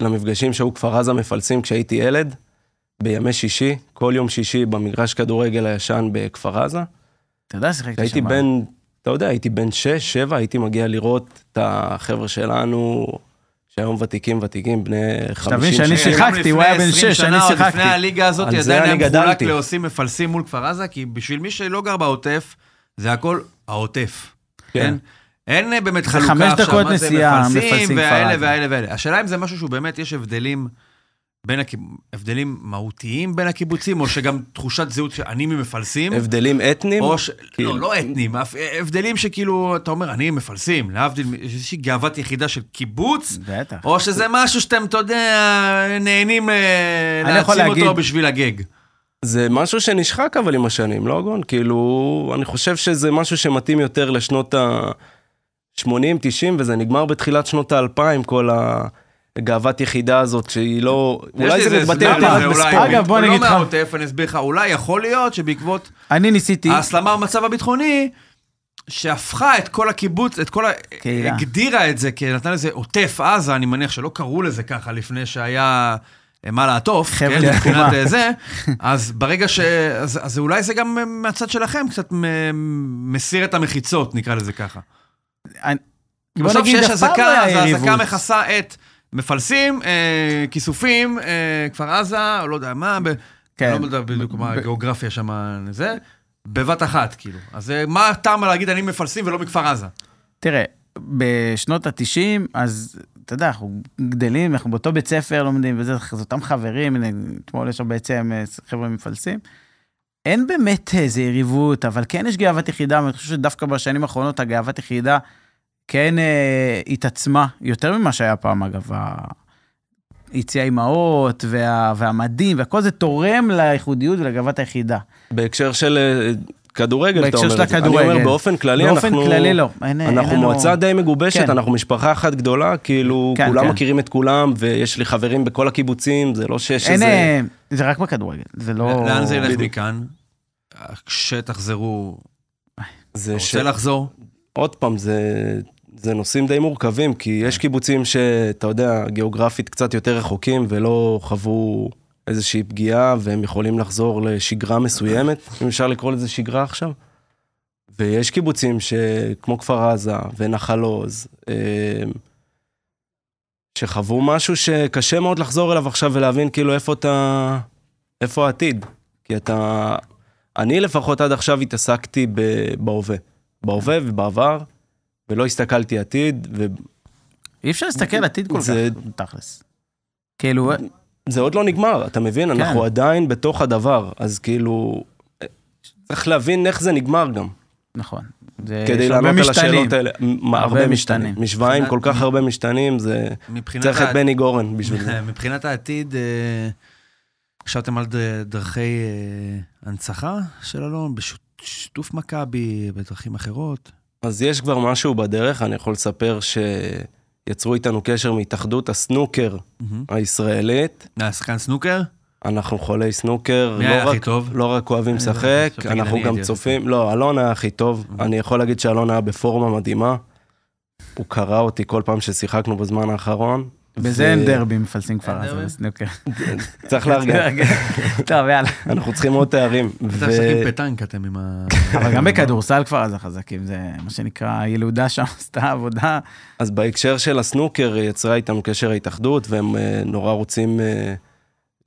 למפגשים שהיו כפר עזה מפלסים כשהייתי ילד, בימי שישי, כל יום שישי במגרש כדורגל הישן בכפר עזה. אתה יודע, שיחקתי שם. הייתי בן, אתה יודע, הייתי בן 6, 7, הייתי מגיע לראות את החבר'ה שלנו, שהיום ותיקים ותיקים, בני 50. תבין שאני. שיחקתי, הוא היה בן 20 שש, שנה, אני עוד שיחקתי. לפני הליגה הזאת על זה עדיין אני היה מחולק גדלתי. לעושים מפלסים מול כפר עזה, כי בשביל מי שלא גר בעוטף, זה הכל העוטף. כן. כן? אין אה, באמת חלוקה חמש עכשיו, דקות מה זה מפלסים, והאלה. והאלה והאלה. השאלה אם זה משהו שהוא באמת, יש הבדלים בין הקיב... הבדלים מהותיים בין הקיבוצים, או שגם תחושת זהות שאני ממפלסים, הבדלים אתניים, ש... כאילו. לא, לא אתניים, הבדלים שכאילו, אתה אומר, אני מפלסים, להבדיל, יש איזושהי גאוות יחידה של קיבוץ, בטח. או שזה משהו שאתם, אתה יודע, נהנים אה, להעצים אותו להגיד- בשביל הגג. זה משהו שנשחק אבל עם השנים, לא גון? כאילו, אני חושב שזה משהו שמתאים יותר לשנות ה-80, 90, וזה נגמר בתחילת שנות ה-2000, כל הגאוות יחידה הזאת, שהיא לא... אולי זה מתבטא אולי. בספורט. אגב, בוא אני לא אגיד לך. מהעוטף, אני אסביר לך, אולי יכול להיות שבעקבות אני ניסיתי, ההסלמה במצב הביטחוני, שהפכה את כל הקיבוץ, את כל ה... קהילה. הגדירה את זה, כי נתנה לזה עוטף עזה, אני מניח שלא קראו לזה ככה לפני שהיה אה, מה לעטוף, כן. מבחינת אה, זה, אז ברגע ש... אז, אז אולי זה גם אה, מהצד שלכם קצת מ- מסיר את המחיצות, נקרא לזה ככה. אני- בסוף שיש פעם אזעקה, לא אז האזעקה. מכסה את מפלסים, אה, כיסופים, אה, כפר עזה, או לא יודע מה, ב... כן. אני לא יודע בדיוק מה הגיאוגרפיה שם, זה, בבת אחת, כאילו. אז אה, מה הטעם להגיד אני מפלסים ולא מכפר עזה? תראה, בשנות ה-90, אז אתה יודע, אנחנו גדלים, אנחנו באותו בית ספר לומדים, וזה, זה אותם חברים, אתמול יש שם בעצם אה, חבר'ה מפלסים. אין באמת איזה יריבות, אבל כן יש גאוות יחידה, ואני חושב שדווקא בשנים האחרונות הגאוות יחידה כן אה, התעצמה, יותר ממה שהיה פעם, אגב. ה- יציע האימהות וה, והמדים, והכל זה תורם לייחודיות ולגאוות היחידה. בהקשר של אה, כדורגל, אתה בהקשר אומר של את זה. אני הכדורגל. אומר, באופן כללי, באופן אנחנו... כללי לא. אין, אין אנחנו לנו- מועצה די מגובשת, כן. אנחנו משפחה אחת גדולה, כאילו, כן, כולם כן. מכירים את כולם, ויש לי חברים בכל הקיבוצים, זה לא שיש אין, איזה... אה, זה רק בכדורגל, זה לא... לאן זה ילך בדיוק. מכאן? כשתחזרו, זה אתה ש... רוצה לחזור? עוד פעם, זה, זה נושאים די מורכבים, כי יש קיבוצים שאתה יודע, גיאוגרפית קצת יותר רחוקים ולא חוו איזושהי פגיעה, והם יכולים לחזור לשגרה מסוימת, אם אפשר לקרוא לזה שגרה עכשיו. ויש קיבוצים שכמו כפר עזה ונחל עוז, אה, שחוו משהו שקשה מאוד לחזור אליו עכשיו ולהבין כאילו איפה אתה, איפה העתיד. כי אתה, אני לפחות עד עכשיו התעסקתי ב- בהווה. בהווה ובעבר, ולא הסתכלתי עתיד, אי אפשר להסתכל עתיד כל זה- כך, תכלס. כאילו, וזה עוד לא נגמר, אתה מבין? כן. אנחנו עדיין בתוך הדבר, אז כאילו, צריך להבין איך זה נגמר גם, נכון. זה- כדי לענות על. השאלות האלה. הרבה הרבה משתנים. משוואה עם כל כך הרבה משתנים, זה... מבחינת צריך את בני גורן בשביל זה. מבחינת העתיד, אה, חשבתם על דרכי אה, הנצחה של אלון, בשיתוף מכבי, בדרכים אחרות? אז יש כבר משהו בדרך, אני יכול לספר שיצרו איתנו קשר מהתאחדות הסנוקר הישראלית. אה, שחקן סנוקר? אנחנו חולי סנוקר, מי לא היה הכי רק- טוב? לא רק אוהבים לא יודע, לשחק, תגיד, אנחנו גם צופים, לא, אלון היה הכי טוב, Mhm. אני יכול להגיד שאלון היה בפורמה מדהימה. הוא קרא אותי כל פעם ששיחקנו בזמן האחרון. בזה אין דרבי מפלסים אז דרבי? בסנוקר. צריך לארגן, טוב, יאללה. אנחנו צריכים עוד תארים. אתם משחקים פטנק אתם עם ה... אבל גם בכדורסל כבר אז החזקים, זה מה שנקרא, הילודה שם עשתה עבודה. אז בהקשר של הסנוקר יצרה איתנו קשר ההתאחדות, והם אה, נורא רוצים אה,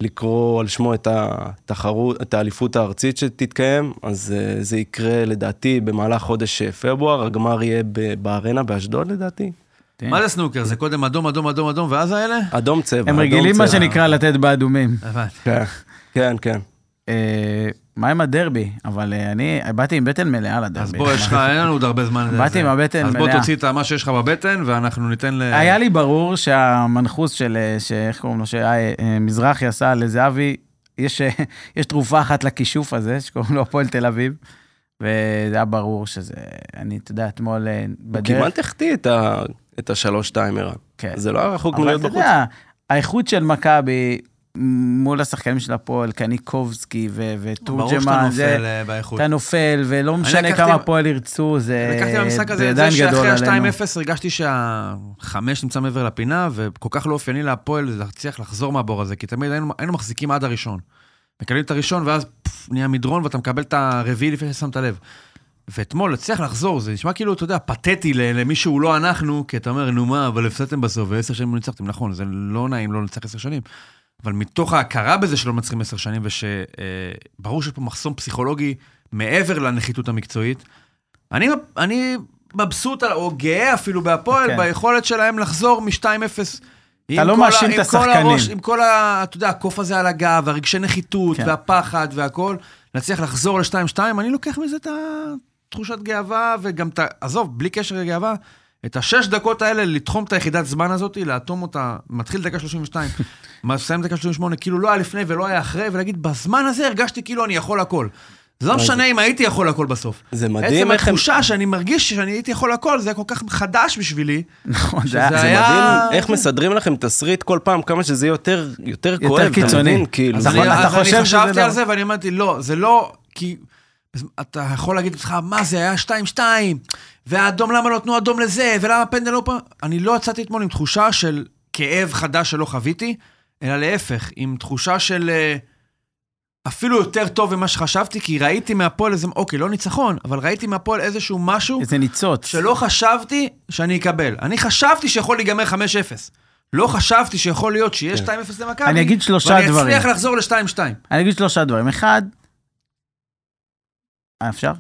לקרוא על שמו את התחרות, את האליפות הארצית שתתקיים, אז אה, זה יקרה לדעתי במהלך חודש פברואר, הגמר יהיה בארנה באשדוד לדעתי. מה זה סנוקר? זה קודם אדום, אדום, אדום, אדום, ואז האלה? אדום צבע. הם רגילים מה. שנקרא לתת באדומים. הבנתי. כן, כן, כן. אה, מה עם הדרבי? אבל אה, אני באתי עם בטן מלאה לדרבי. אז בוא, יש לך, אין לנו עוד הרבה זמן. באתי. עם הבטן אז בוא מלאה. תוציא את מה שיש לך בבטן, ואנחנו ניתן ל... היה לי ברור שהמנחוס של, אה, איך קוראים לו, שמזרחי עשה לזהבי, יש, יש תרופה אחת לכישוף הזה, שקוראים לו הפועל תל אביב, וזה היה ברור שזה, אני, אתה יודע, אתמול אה, הוא בדרך... כמעט החטיא את ה- את השלוש-שתיים ערן. כן. זה לא היה רחוק אבל מלהיות אתה בחוץ. יודע, האיכות של מכבי מול השחקנים של הפועל, קניקובסקי ו- ברור שאתה ותורג'מן, זה, נופל אה, באיכות. אתה נופל, ולא משנה כמה הפועל ירצו, זה לקחתי במשחק הזה זה את זה עדיין גדול שאחרי עלינו. ה-2-0 הרגשתי שהחמש נמצא מעבר לפינה, וכל כך לא אופייני להפועל להצליח לחזור מהבור הזה, כי תמיד היינו, היינו מחזיקים עד הראשון. מקבלים את הראשון, ואז נהיה מדרון, ואתה מקבל את הרביעי לפני ששמת לב. ואתמול הצליח לחזור, זה נשמע כאילו, אתה יודע, פתטי למי שהוא לא אנחנו, כי אתה אומר, נו מה, אבל הפסדתם בסוף, ועשר שנים לא ניצחתם, נכון, זה לא נעים לא לנצח עשר שנים. אבל מתוך ההכרה בזה שלא מנצחים עשר שנים, ושברור שיש פה מחסום פסיכולוגי מעבר לנחיתות המקצועית, אני, אני מבסוט, או גאה אפילו בהפועל, כן. כן. ביכולת שלהם לחזור מ-2-0. אתה לא מאשים את השחקנים. עם כל ה... אתה יודע, הקוף הזה על הגב, הרגשי נחיתות, כן. והפחד והכל, להצליח לחזור ל-2-2, אני לוקח מזה את התחושת גאווה, וגם ה... עזוב, בלי קשר לגאווה, את השש דקות האלה, לתחום את היחידת זמן הזאת, לאטום אותה, מתחיל דקה 32, מסיים דקה 38, כאילו לא היה לפני ולא היה אחרי, ולהגיד, בזמן הזה הרגשתי כאילו אני יכול הכל. זה לא משנה אם הייתי יכול הכל בסוף. זה מדהים עצם איך הם... התחושה שאני מרגיש שאני הייתי יכול הכל, זה היה כל כך חדש בשבילי. נכון, שזה זה היה- זה מדהים איך מסדרים לכם תסריט כל פעם, כמה שזה יהיה יותר, יותר יותר כואב, אתה קיצוני. כאילו, אז זה- נכון, אני, אתה אז חושב אני שזה חשבתי לא- על זה ואני אמרתי, לא, זה לא, כי אתה יכול להגיד לך, מה זה, היה 2-2, והאדום, למה לא נתנו אדום לזה, ולמה פנדל לא פעם... אני לא יצאתי אתמול עם תחושה של כאב חדש שלא חוויתי, אלא להפך, עם תחושה של אה, אפילו יותר טוב ממה שחשבתי, כי ראיתי מהפועל איזה, אוקיי, לא ניצחון, אבל ראיתי מהפועל איזשהו משהו איזה ניצוץ. שלא חשבתי שאני אקבל. אני חשבתי שיכול להיגמר 5-0. לא חשבתי שיכול להיות שיהיה 2-0 למכבי, אני אגיד שלושה ואני דברים. אצליח לחזור ל-2-2. אני אגיד שלושה דברים. אחד, אפשר?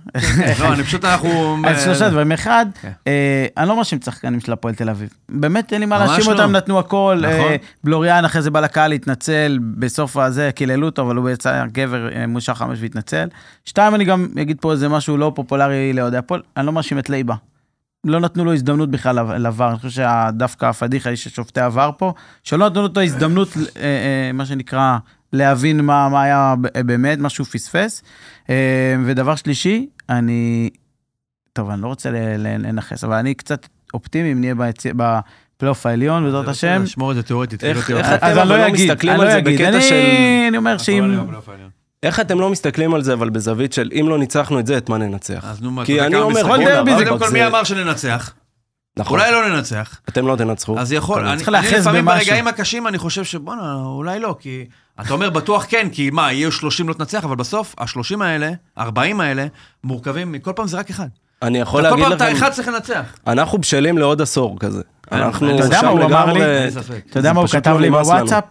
לא, אני פשוט, אנחנו... אז שלושה דברים. אחד, כן. אה, אני לא מאשים את השחקנים של הפועל תל אביב. באמת אין לי מה להאשים לא. אותם, נתנו הכל. נכון. אה, בלוריאן אחרי זה בא לקהל להתנצל, בסוף הזה קיללו אותו, אבל הוא יצא גבר אה, מול שעה חמש והתנצל. שתיים, אני גם אגיד פה איזה משהו לא פופולרי לאוהדי הפועל, אני לא מאשים את לייבה. לא נתנו לו הזדמנות בכלל לעבר, אני חושב שדווקא הפדיחה היא של שופטי עבר פה, שלא נתנו לו את ההזדמנות, אה, אה, מה שנקרא, להבין מה, מה היה באמת, מה שהוא פספס. אה, ודבר שלישי, אני, טוב, אני לא רוצה לנכס, אבל אני קצת אופטימי אם נהיה ביצ- בפלייאוף העליון, בעזרת השם. שמור את זה תיאורטית. איך- כאילו, איך. אתם אז אני אבל לא לא אגיד, מסתכלים אני על לא זה אגיד. בקטע אני- של- אני אומר שאם... איך אתם לא מסתכלים על זה, אבל בזווית של אם לא ניצחנו את זה, את מה ננצח? אז נו, מה, כי אני אומר? כל דרבי זה- קודם כל, מי אמר שננצח? נכון, אולי לא ננצח. אתם לא תנצחו. אז יכול, אני לפעמים. ברגעים הקשים, אני חושב שבואנה, אולי לא, כי... אתה אומר בטוח כן, כי מה, יהיו 30 לא תנצח, אבל בסוף, ה-30 האלה, ה-40 האלה, מורכבים, כל פעם זה רק אחד. אני יכול כל להגיד פעם אתה לכם, אחד צריך לנצח. אנחנו בשלים לעוד עשור כזה. אין- אנחנו אתה יודע שם מה הוא אמר לי? לגמרי... אתה יודע מה הוא כתב לא לי. בוואטסאפ?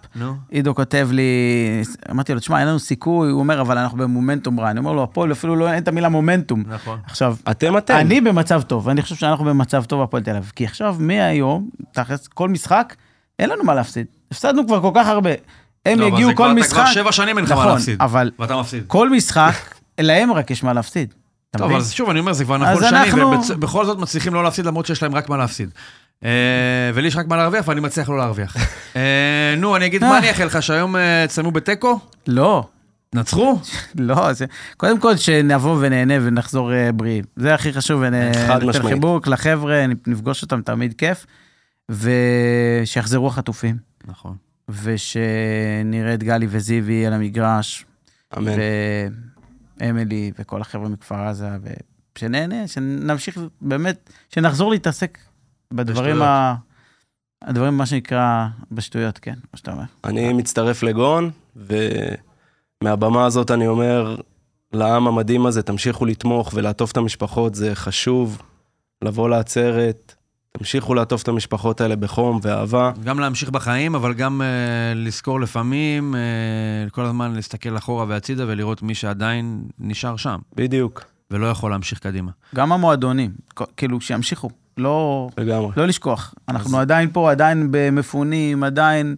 עידו כותב לי, אמרתי לו, תשמע, אין לנו סיכוי, הוא אומר, אבל אנחנו במומנטום רע. אני אומר לו, הפועל אפילו לא, אין את המילה מומנטום. נכון. עכשיו, אתם אתם. אני במצב טוב, אני חושב שאנחנו במצב טוב הפועל תל אביב. כי עכשיו, מהיום, תכלס, כל משחק, אין לנו מה להפסיד. הפסדנו כבר כל כך הרבה. הם לא, יגיעו כבר- כל אתה משחק, כבר שבע שנים אין לך מה נכון, להפסיד. אבל ואתה מפסיד. כל משחק, להם רק יש מה להפסיד. אתה טוב, מבין? אבל שוב, אני אומר, זה כבר אז נכון שנים, אנחנו- ובכל זאת מצליחים לא להפסיד, למרות שיש להם רק מה להפסיד. אה, ולי יש רק מה להרוויח, ואני מצליח לא להרוויח. אה, נו, אני אגיד, מה אני אאחל לך, שהיום אה, תסיימו בתיקו? לא, נצחו? לא, זה... קודם כל שנבוא ונהנה ונחזור אה, בריאים. זה הכי חשוב, וניתן משמעית. חיבוק לחבר'ה, נפגוש אותם, תמיד כיף. ושיחזרו החטופים, נכון. ושנראה את גלי וזיוי על המגרש, אמן. ואמילי וכל החבר'ה מכפר עזה, ושנהנה, שנמשיך באמת, שנחזור להתעסק בדברים בשטויות. ה... הדברים, מה שנקרא, בשטויות, כן, מה שאתה אומר. אני מצטרף לגון, ומהבמה הזאת אני אומר לעם המדהים הזה, תמשיכו לתמוך ולעטוף את המשפחות, זה חשוב. לבוא לעצרת, תמשיכו לעטוף את המשפחות האלה בחום ואהבה. גם להמשיך בחיים, אבל גם אה, לזכור לפעמים, אה, כל הזמן להסתכל אחורה והצידה ולראות מי שעדיין נשאר שם, בדיוק, ולא יכול להמשיך קדימה. גם המועדונים, כאילו, שימשיכו, לא... לגמרי. לא לשכוח, אנחנו עדיין פה, עדיין במפונים, עדיין,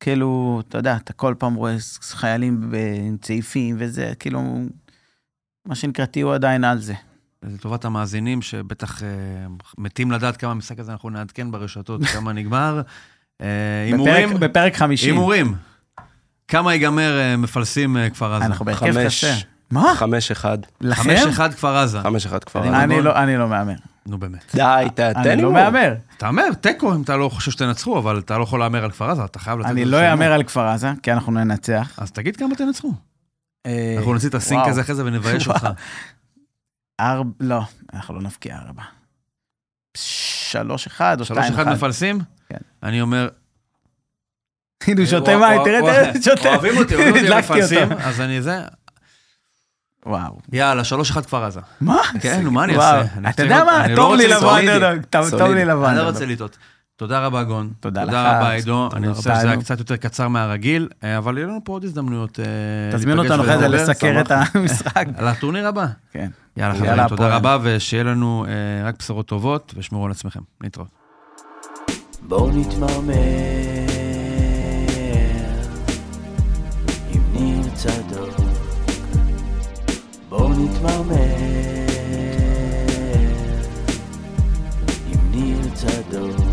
כאילו, אתה יודע, אתה כל פעם רואה חיילים עם צעיפים וזה, כאילו, מה שנקרא, תהיו עדיין על זה. לטובת המאזינים, שבטח אה, מתים לדעת כמה המשחק הזה אנחנו נעדכן ברשתות, כמה נגמר. אה, הימורים, בפרק, בפרק 50. הימורים. כמה ייגמר אה, מפלסים אה, כפר עזה? אנחנו בהרכב חמש. קשה. מה? חמש אחד, לכם? חמש אחד כפר עזה. חמש אחד כבר. אני- עלה. אני לא, אני לא מהמר. נו באמת. די, ת- תן אני לא. מהמר. תהמר, תיקו אם אתה לא חושב שתנצחו, אבל אתה לא יכול להמר על כפר עזה, אתה חייב לתת... אני לא. אאמר על כפר עזה, כי אנחנו ננצח. אז תגיד כמה תנצחו. אה, אנחנו נוציא את הסינק. הזה אחרי זה ונבייש אותך. ארבע, לא, אנחנו לא נפקיע ארבע. שלוש אחד או שלוש שתיים אחד אחד. מפלסים? כן. אני אומר... הנה, הוא שותה וואו, מים, תראה, תראה, שותה. אוהבים אותי, אוהבים אותי מפלסים. אז אני זה... וואו. יאללה, שלוש אחד כפר עזה. מה? כן, נו, מה אני. אעשה? אתה יודע מה? לא טוב לי. לבוא. טוב לי. לבוא אני לא. רוצה לטעות. תודה רבה, גון. תודה, תודה לך. רבה, עידו. אני חושב שזה היה קצת יותר קצר מהרגיל, אה, אבל יהיו לנו פה עוד הזדמנויות אה, תזמין אותנו אחרי זה לסקר את המשחק. על הטורניר הבא. כן. יאללה, חברים, תודה רבה, ושיהיה לנו אה, רק בשורות טובות, ושמרו על עצמכם. נתראות. בואו נתמרמר עם ניר צדוק. בואו נתמרמר עם ניר צדוק.